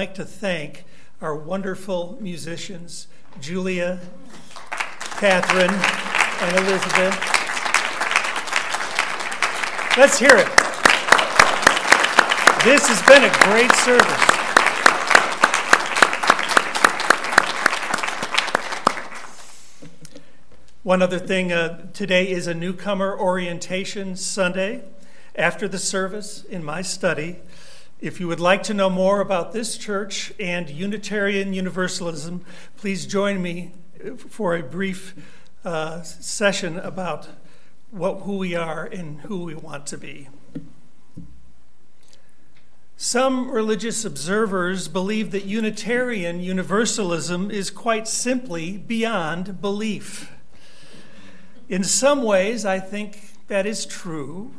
like to thank our wonderful musicians, Julia, Catherine, and Elizabeth. Let's hear it. This has been a great service. One other thing uh, today is a newcomer orientation Sunday. After the service in my study, if you would like to know more about this church and Unitarian Universalism, please join me for a brief uh, session about what, who we are and who we want to be. Some religious observers believe that Unitarian Universalism is quite simply beyond belief. In some ways, I think that is true.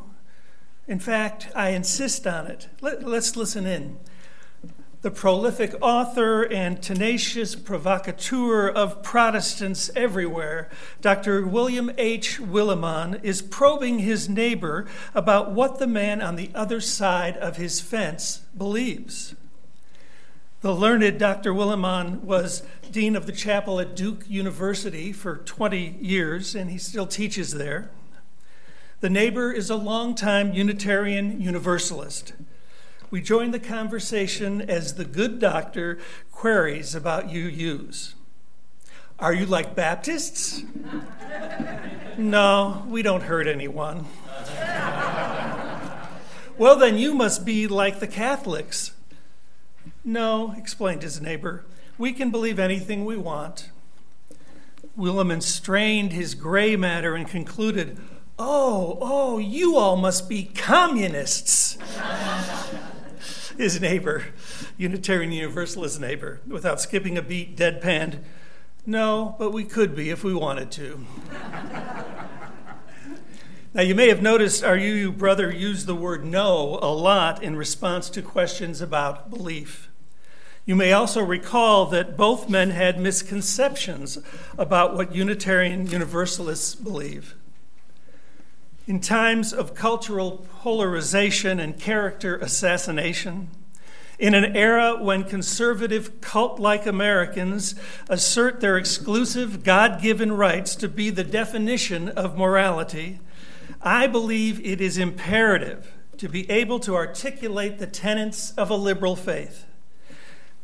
In fact, I insist on it. Let, us listen in. The prolific author and tenacious provocateur of Protestants everywhere, Dr. William H. Willimon, is probing his neighbor about what the man on the other side of his fence believes. The learned Dr. Willimon was dean of the chapel at Duke University for 20 years, and he still teaches there. The neighbor is a longtime Unitarian Universalist. We join the conversation as the good doctor queries about UUs. Are you like Baptists? no, we don't hurt anyone. well, then you must be like the Catholics. No, explained his neighbor. We can believe anything we want. Willimon strained his gray matter and concluded, Oh, oh, you all must be communists. His neighbor, Unitarian Universalist neighbor, without skipping a beat, deadpanned, No, but we could be if we wanted to. now, you may have noticed our UU brother used the word no a lot in response to questions about belief. You may also recall that both men had misconceptions about what Unitarian Universalists believe. In times of cultural polarization and character assassination, in an era when conservative cult like Americans assert their exclusive God given rights to be the definition of morality, I believe it is imperative to be able to articulate the tenets of a liberal faith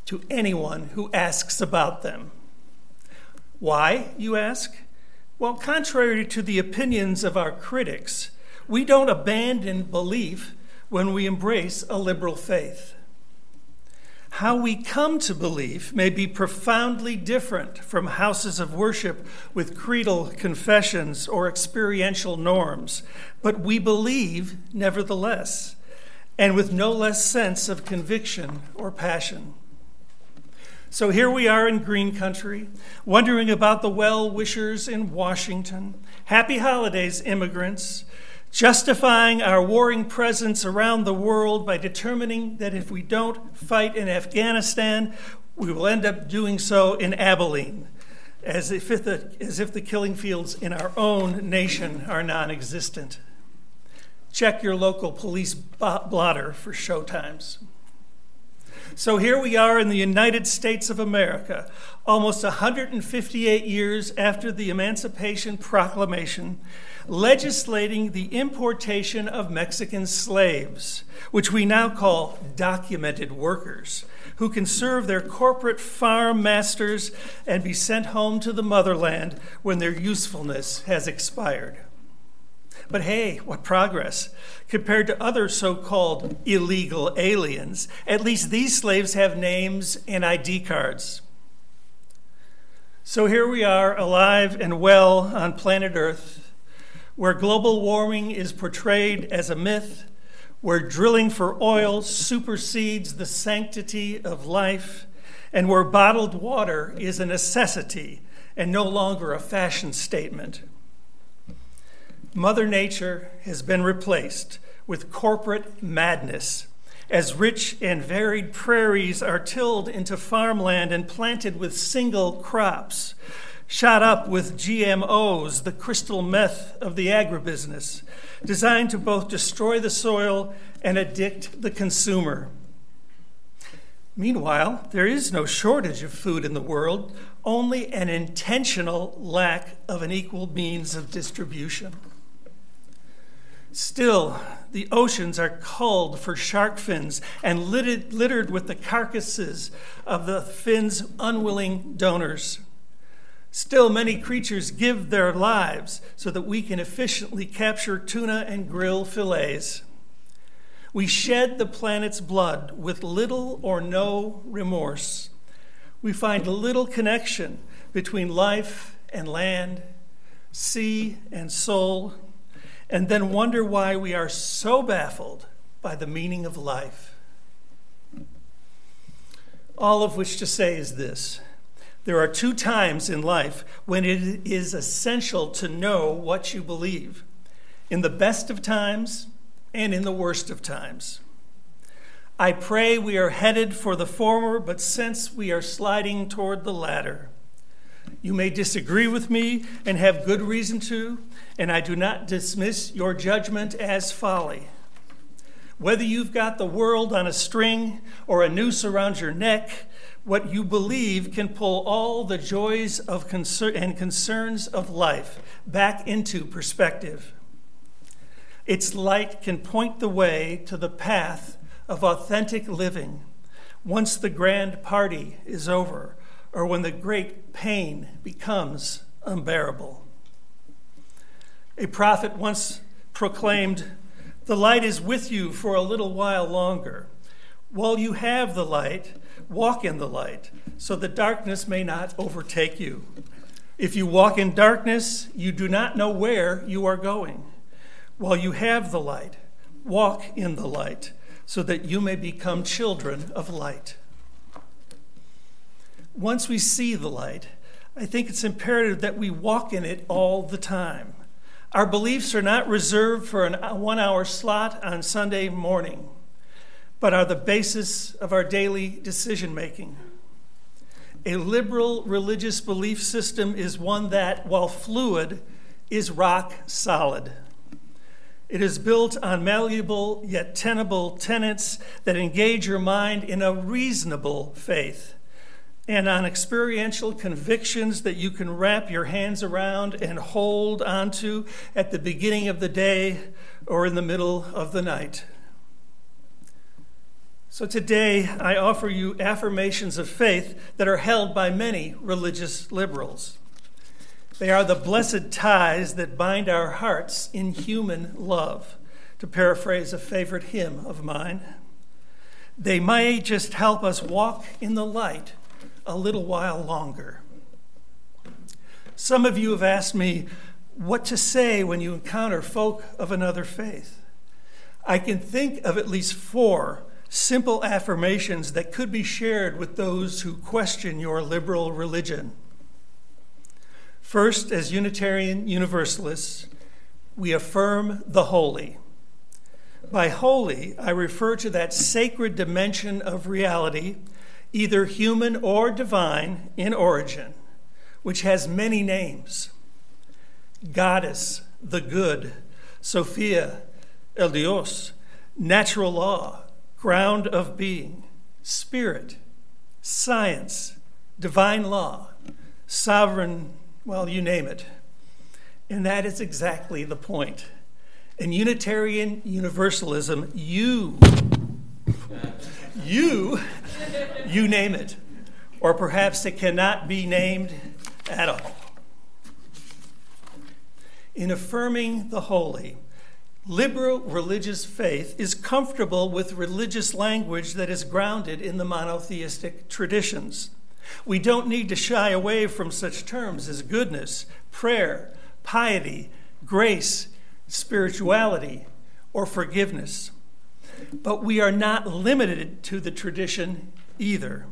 to anyone who asks about them. Why, you ask? Well, contrary to the opinions of our critics, we don't abandon belief when we embrace a liberal faith. How we come to belief may be profoundly different from houses of worship with creedal confessions or experiential norms, but we believe nevertheless, and with no less sense of conviction or passion. So here we are in green country, wondering about the well wishers in Washington. Happy holidays, immigrants. Justifying our warring presence around the world by determining that if we don't fight in Afghanistan, we will end up doing so in Abilene, as if the, as if the killing fields in our own nation are non existent. Check your local police blotter for showtimes. So here we are in the United States of America, almost 158 years after the Emancipation Proclamation, legislating the importation of Mexican slaves, which we now call documented workers, who can serve their corporate farm masters and be sent home to the motherland when their usefulness has expired. But hey, what progress. Compared to other so called illegal aliens, at least these slaves have names and ID cards. So here we are, alive and well on planet Earth, where global warming is portrayed as a myth, where drilling for oil supersedes the sanctity of life, and where bottled water is a necessity and no longer a fashion statement. Mother Nature has been replaced with corporate madness as rich and varied prairies are tilled into farmland and planted with single crops, shot up with GMOs, the crystal meth of the agribusiness, designed to both destroy the soil and addict the consumer. Meanwhile, there is no shortage of food in the world, only an intentional lack of an equal means of distribution. Still, the oceans are culled for shark fins and littered, littered with the carcasses of the fins' unwilling donors. Still, many creatures give their lives so that we can efficiently capture tuna and grill fillets. We shed the planet's blood with little or no remorse. We find little connection between life and land, sea and soul, and then wonder why we are so baffled by the meaning of life. All of which to say is this there are two times in life when it is essential to know what you believe in the best of times and in the worst of times. I pray we are headed for the former, but since we are sliding toward the latter. You may disagree with me and have good reason to, and I do not dismiss your judgment as folly. Whether you've got the world on a string or a noose around your neck, what you believe can pull all the joys of and concerns of life back into perspective. Its light can point the way to the path of authentic living once the grand party is over or when the great pain becomes unbearable. A prophet once proclaimed, The light is with you for a little while longer. While you have the light, walk in the light, so that darkness may not overtake you. If you walk in darkness, you do not know where you are going. While you have the light, walk in the light, so that you may become children of light. Once we see the light, I think it's imperative that we walk in it all the time. Our beliefs are not reserved for a one hour slot on Sunday morning, but are the basis of our daily decision making. A liberal religious belief system is one that, while fluid, is rock solid. It is built on malleable yet tenable tenets that engage your mind in a reasonable faith and on experiential convictions that you can wrap your hands around and hold onto at the beginning of the day or in the middle of the night. So today, I offer you affirmations of faith that are held by many religious liberals. They are the blessed ties that bind our hearts in human love, to paraphrase a favorite hymn of mine. They may just help us walk in the light a little while longer. Some of you have asked me what to say when you encounter folk of another faith. I can think of at least four simple affirmations that could be shared with those who question your liberal religion. First, as Unitarian Universalists, we affirm the holy. By holy, I refer to that sacred dimension of reality, either human or divine in origin, which has many names. Goddess, the good, Sophia, El Dios, natural law, ground of being, spirit, science, divine law, sovereign well, you name it. And that is exactly the point. In Unitarian Universalism, you, you, you name it. Or perhaps it cannot be named at all. In affirming the holy, liberal religious faith is comfortable with religious language that is grounded in the monotheistic traditions. We don't need to shy away from such terms as goodness, prayer, piety, grace, spirituality, or forgiveness. But we are not limited to the tradition either.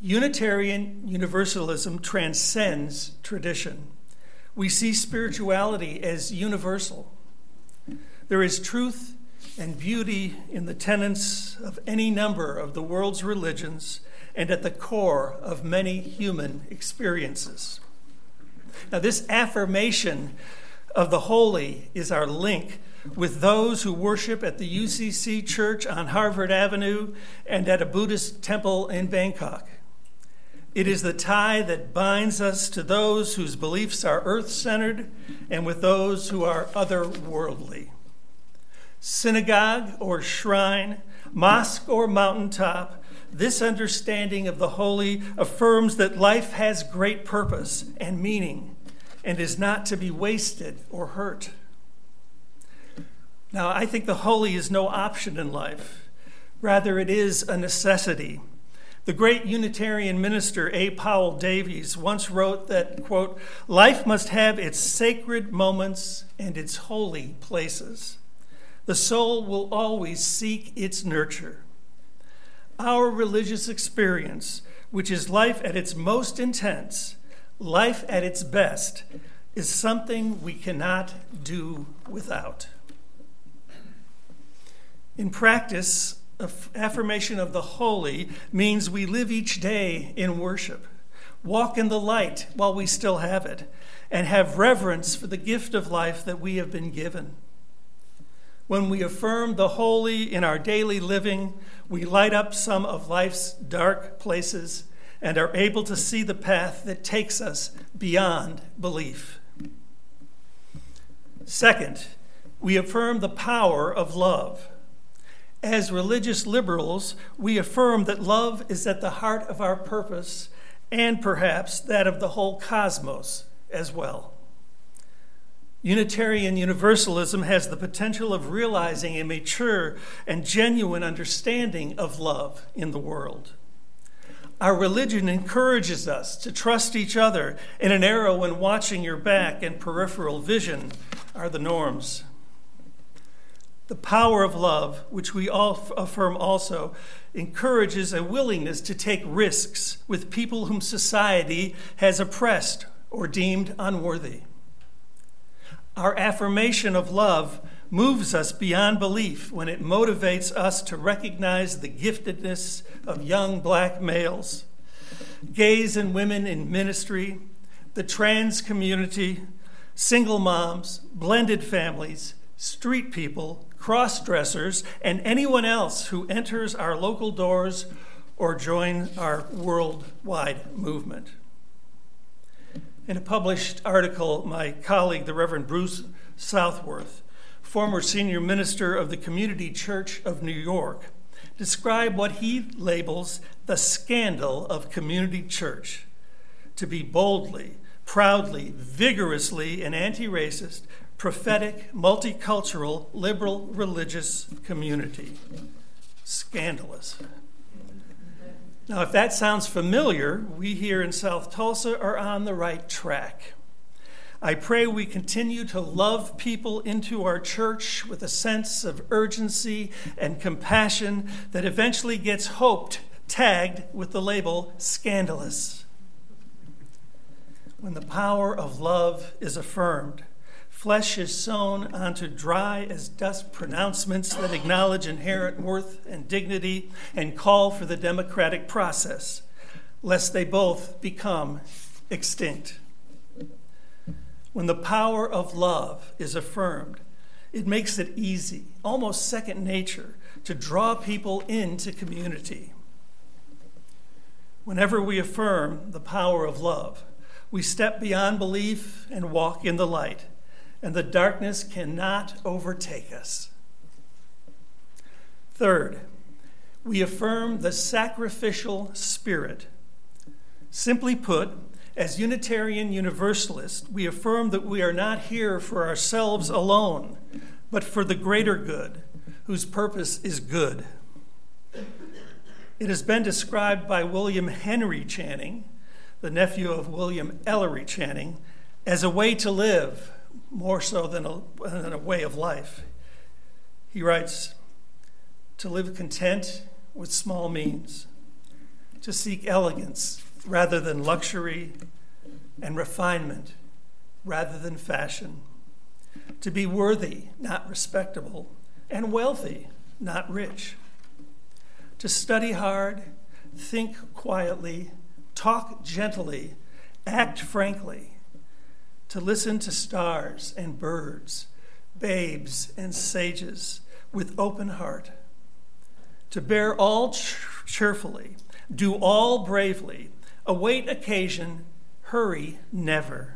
Unitarian Universalism transcends tradition. We see spirituality as universal. There is truth and beauty in the tenets of any number of the world's religions and at the core of many human experiences. Now, this affirmation of the holy is our link with those who worship at the UCC Church on Harvard Avenue and at a Buddhist temple in Bangkok. It is the tie that binds us to those whose beliefs are earth centered and with those who are otherworldly. Synagogue or shrine, mosque or mountaintop, this understanding of the holy affirms that life has great purpose and meaning and is not to be wasted or hurt. Now, I think the holy is no option in life. Rather, it is a necessity. The great Unitarian minister A. Powell Davies once wrote that, quote, life must have its sacred moments and its holy places. The soul will always seek its nurture. Our religious experience, which is life at its most intense, life at its best, is something we cannot do without. In practice, affirmation of the holy means we live each day in worship, walk in the light while we still have it, and have reverence for the gift of life that we have been given. When we affirm the holy in our daily living, we light up some of life's dark places and are able to see the path that takes us beyond belief. Second, we affirm the power of love. As religious liberals, we affirm that love is at the heart of our purpose and perhaps that of the whole cosmos as well. Unitarian Universalism has the potential of realizing a mature and genuine understanding of love in the world. Our religion encourages us to trust each other in an era when watching your back and peripheral vision are the norms. The power of love, which we all affirm also, encourages a willingness to take risks with people whom society has oppressed or deemed unworthy. Our affirmation of love moves us beyond belief when it motivates us to recognize the giftedness of young black males, gays and women in ministry, the trans community, single moms, blended families, street people, cross dressers, and anyone else who enters our local doors or join our worldwide movement. In a published article, my colleague, the Reverend Bruce Southworth, former senior minister of the Community Church of New York, described what he labels the scandal of community church to be boldly, proudly, vigorously an anti racist, prophetic, multicultural, liberal religious community. Scandalous. Now, if that sounds familiar, we here in South Tulsa are on the right track. I pray we continue to love people into our church with a sense of urgency and compassion that eventually gets hoped tagged with the label scandalous. When the power of love is affirmed, flesh is sown onto dry as dust pronouncements that acknowledge inherent worth and dignity and call for the democratic process, lest they both become extinct. When the power of love is affirmed, it makes it easy, almost second nature, to draw people into community. Whenever we affirm the power of love, we step beyond belief and walk in the light, and the darkness cannot overtake us. Third, we affirm the sacrificial spirit. Simply put, as Unitarian Universalists, we affirm that we are not here for ourselves alone, but for the greater good, whose purpose is good. It has been described by William Henry Channing, the nephew of William Ellery Channing, as a way to live more so than a, than a way of life. He writes, to live content with small means, to seek elegance rather than luxury, and refinement rather than fashion, to be worthy, not respectable, and wealthy, not rich, to study hard, think quietly, talk gently, act frankly, to listen to stars and birds, babes and sages with open heart, to bear all cheerfully, do all bravely, await occasion, hurry never.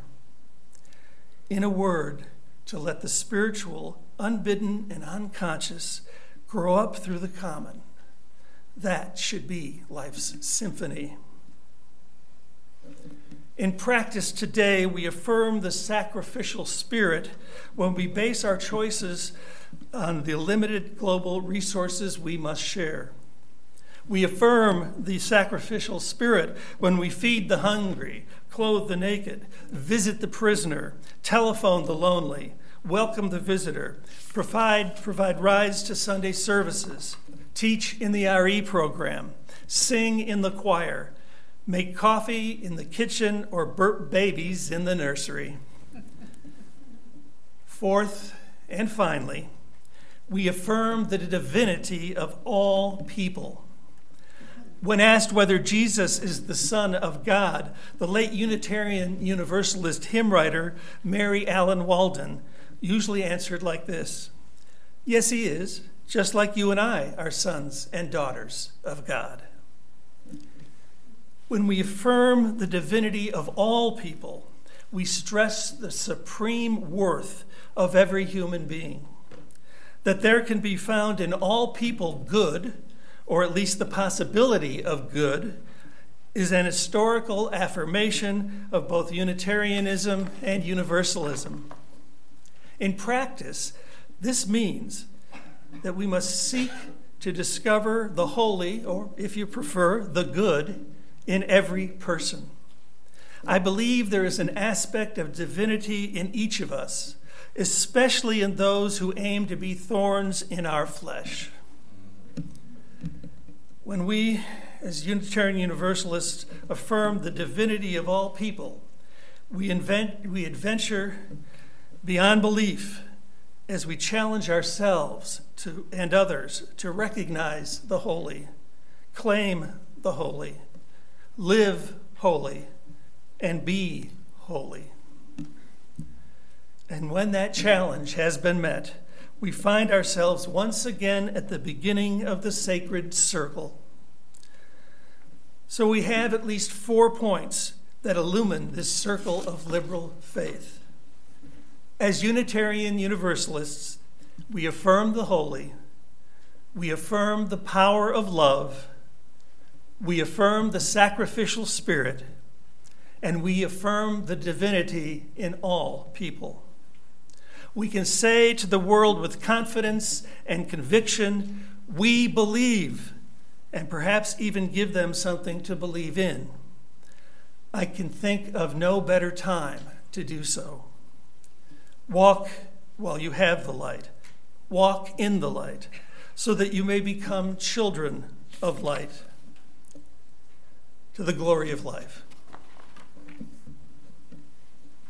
In a word, to let the spiritual, unbidden, and unconscious grow up through the common. That should be life's symphony. In practice today, we affirm the sacrificial spirit when we base our choices on the limited global resources we must share. We affirm the sacrificial spirit when we feed the hungry, clothe the naked, visit the prisoner, telephone the lonely, welcome the visitor, provide, provide rides to Sunday services, teach in the RE program, sing in the choir, make coffee in the kitchen, or burp babies in the nursery. Fourth and finally, we affirm the divinity of all people. When asked whether Jesus is the Son of God, the late Unitarian Universalist hymn writer Mary Allen Walden usually answered like this Yes, he is, just like you and I are sons and daughters of God. When we affirm the divinity of all people, we stress the supreme worth of every human being. That there can be found in all people good, or at least the possibility of good, is an historical affirmation of both Unitarianism and Universalism. In practice, this means that we must seek to discover the holy, or if you prefer, the good in every person. I believe there is an aspect of divinity in each of us, especially in those who aim to be thorns in our flesh. When we, as Unitarian Universalists, affirm the divinity of all people, we, invent, we adventure beyond belief as we challenge ourselves to, and others to recognize the holy, claim the holy, live holy, and be holy. And when that challenge has been met, we find ourselves once again at the beginning of the sacred circle. So we have at least four points that illumine this circle of liberal faith. As Unitarian Universalists, we affirm the holy, we affirm the power of love we affirm the sacrificial spirit, and we affirm the divinity in all people. We can say to the world with confidence and conviction, We believe, and perhaps even give them something to believe in. I can think of no better time to do so. Walk while you have the light, walk in the light, so that you may become children of light to the glory of life.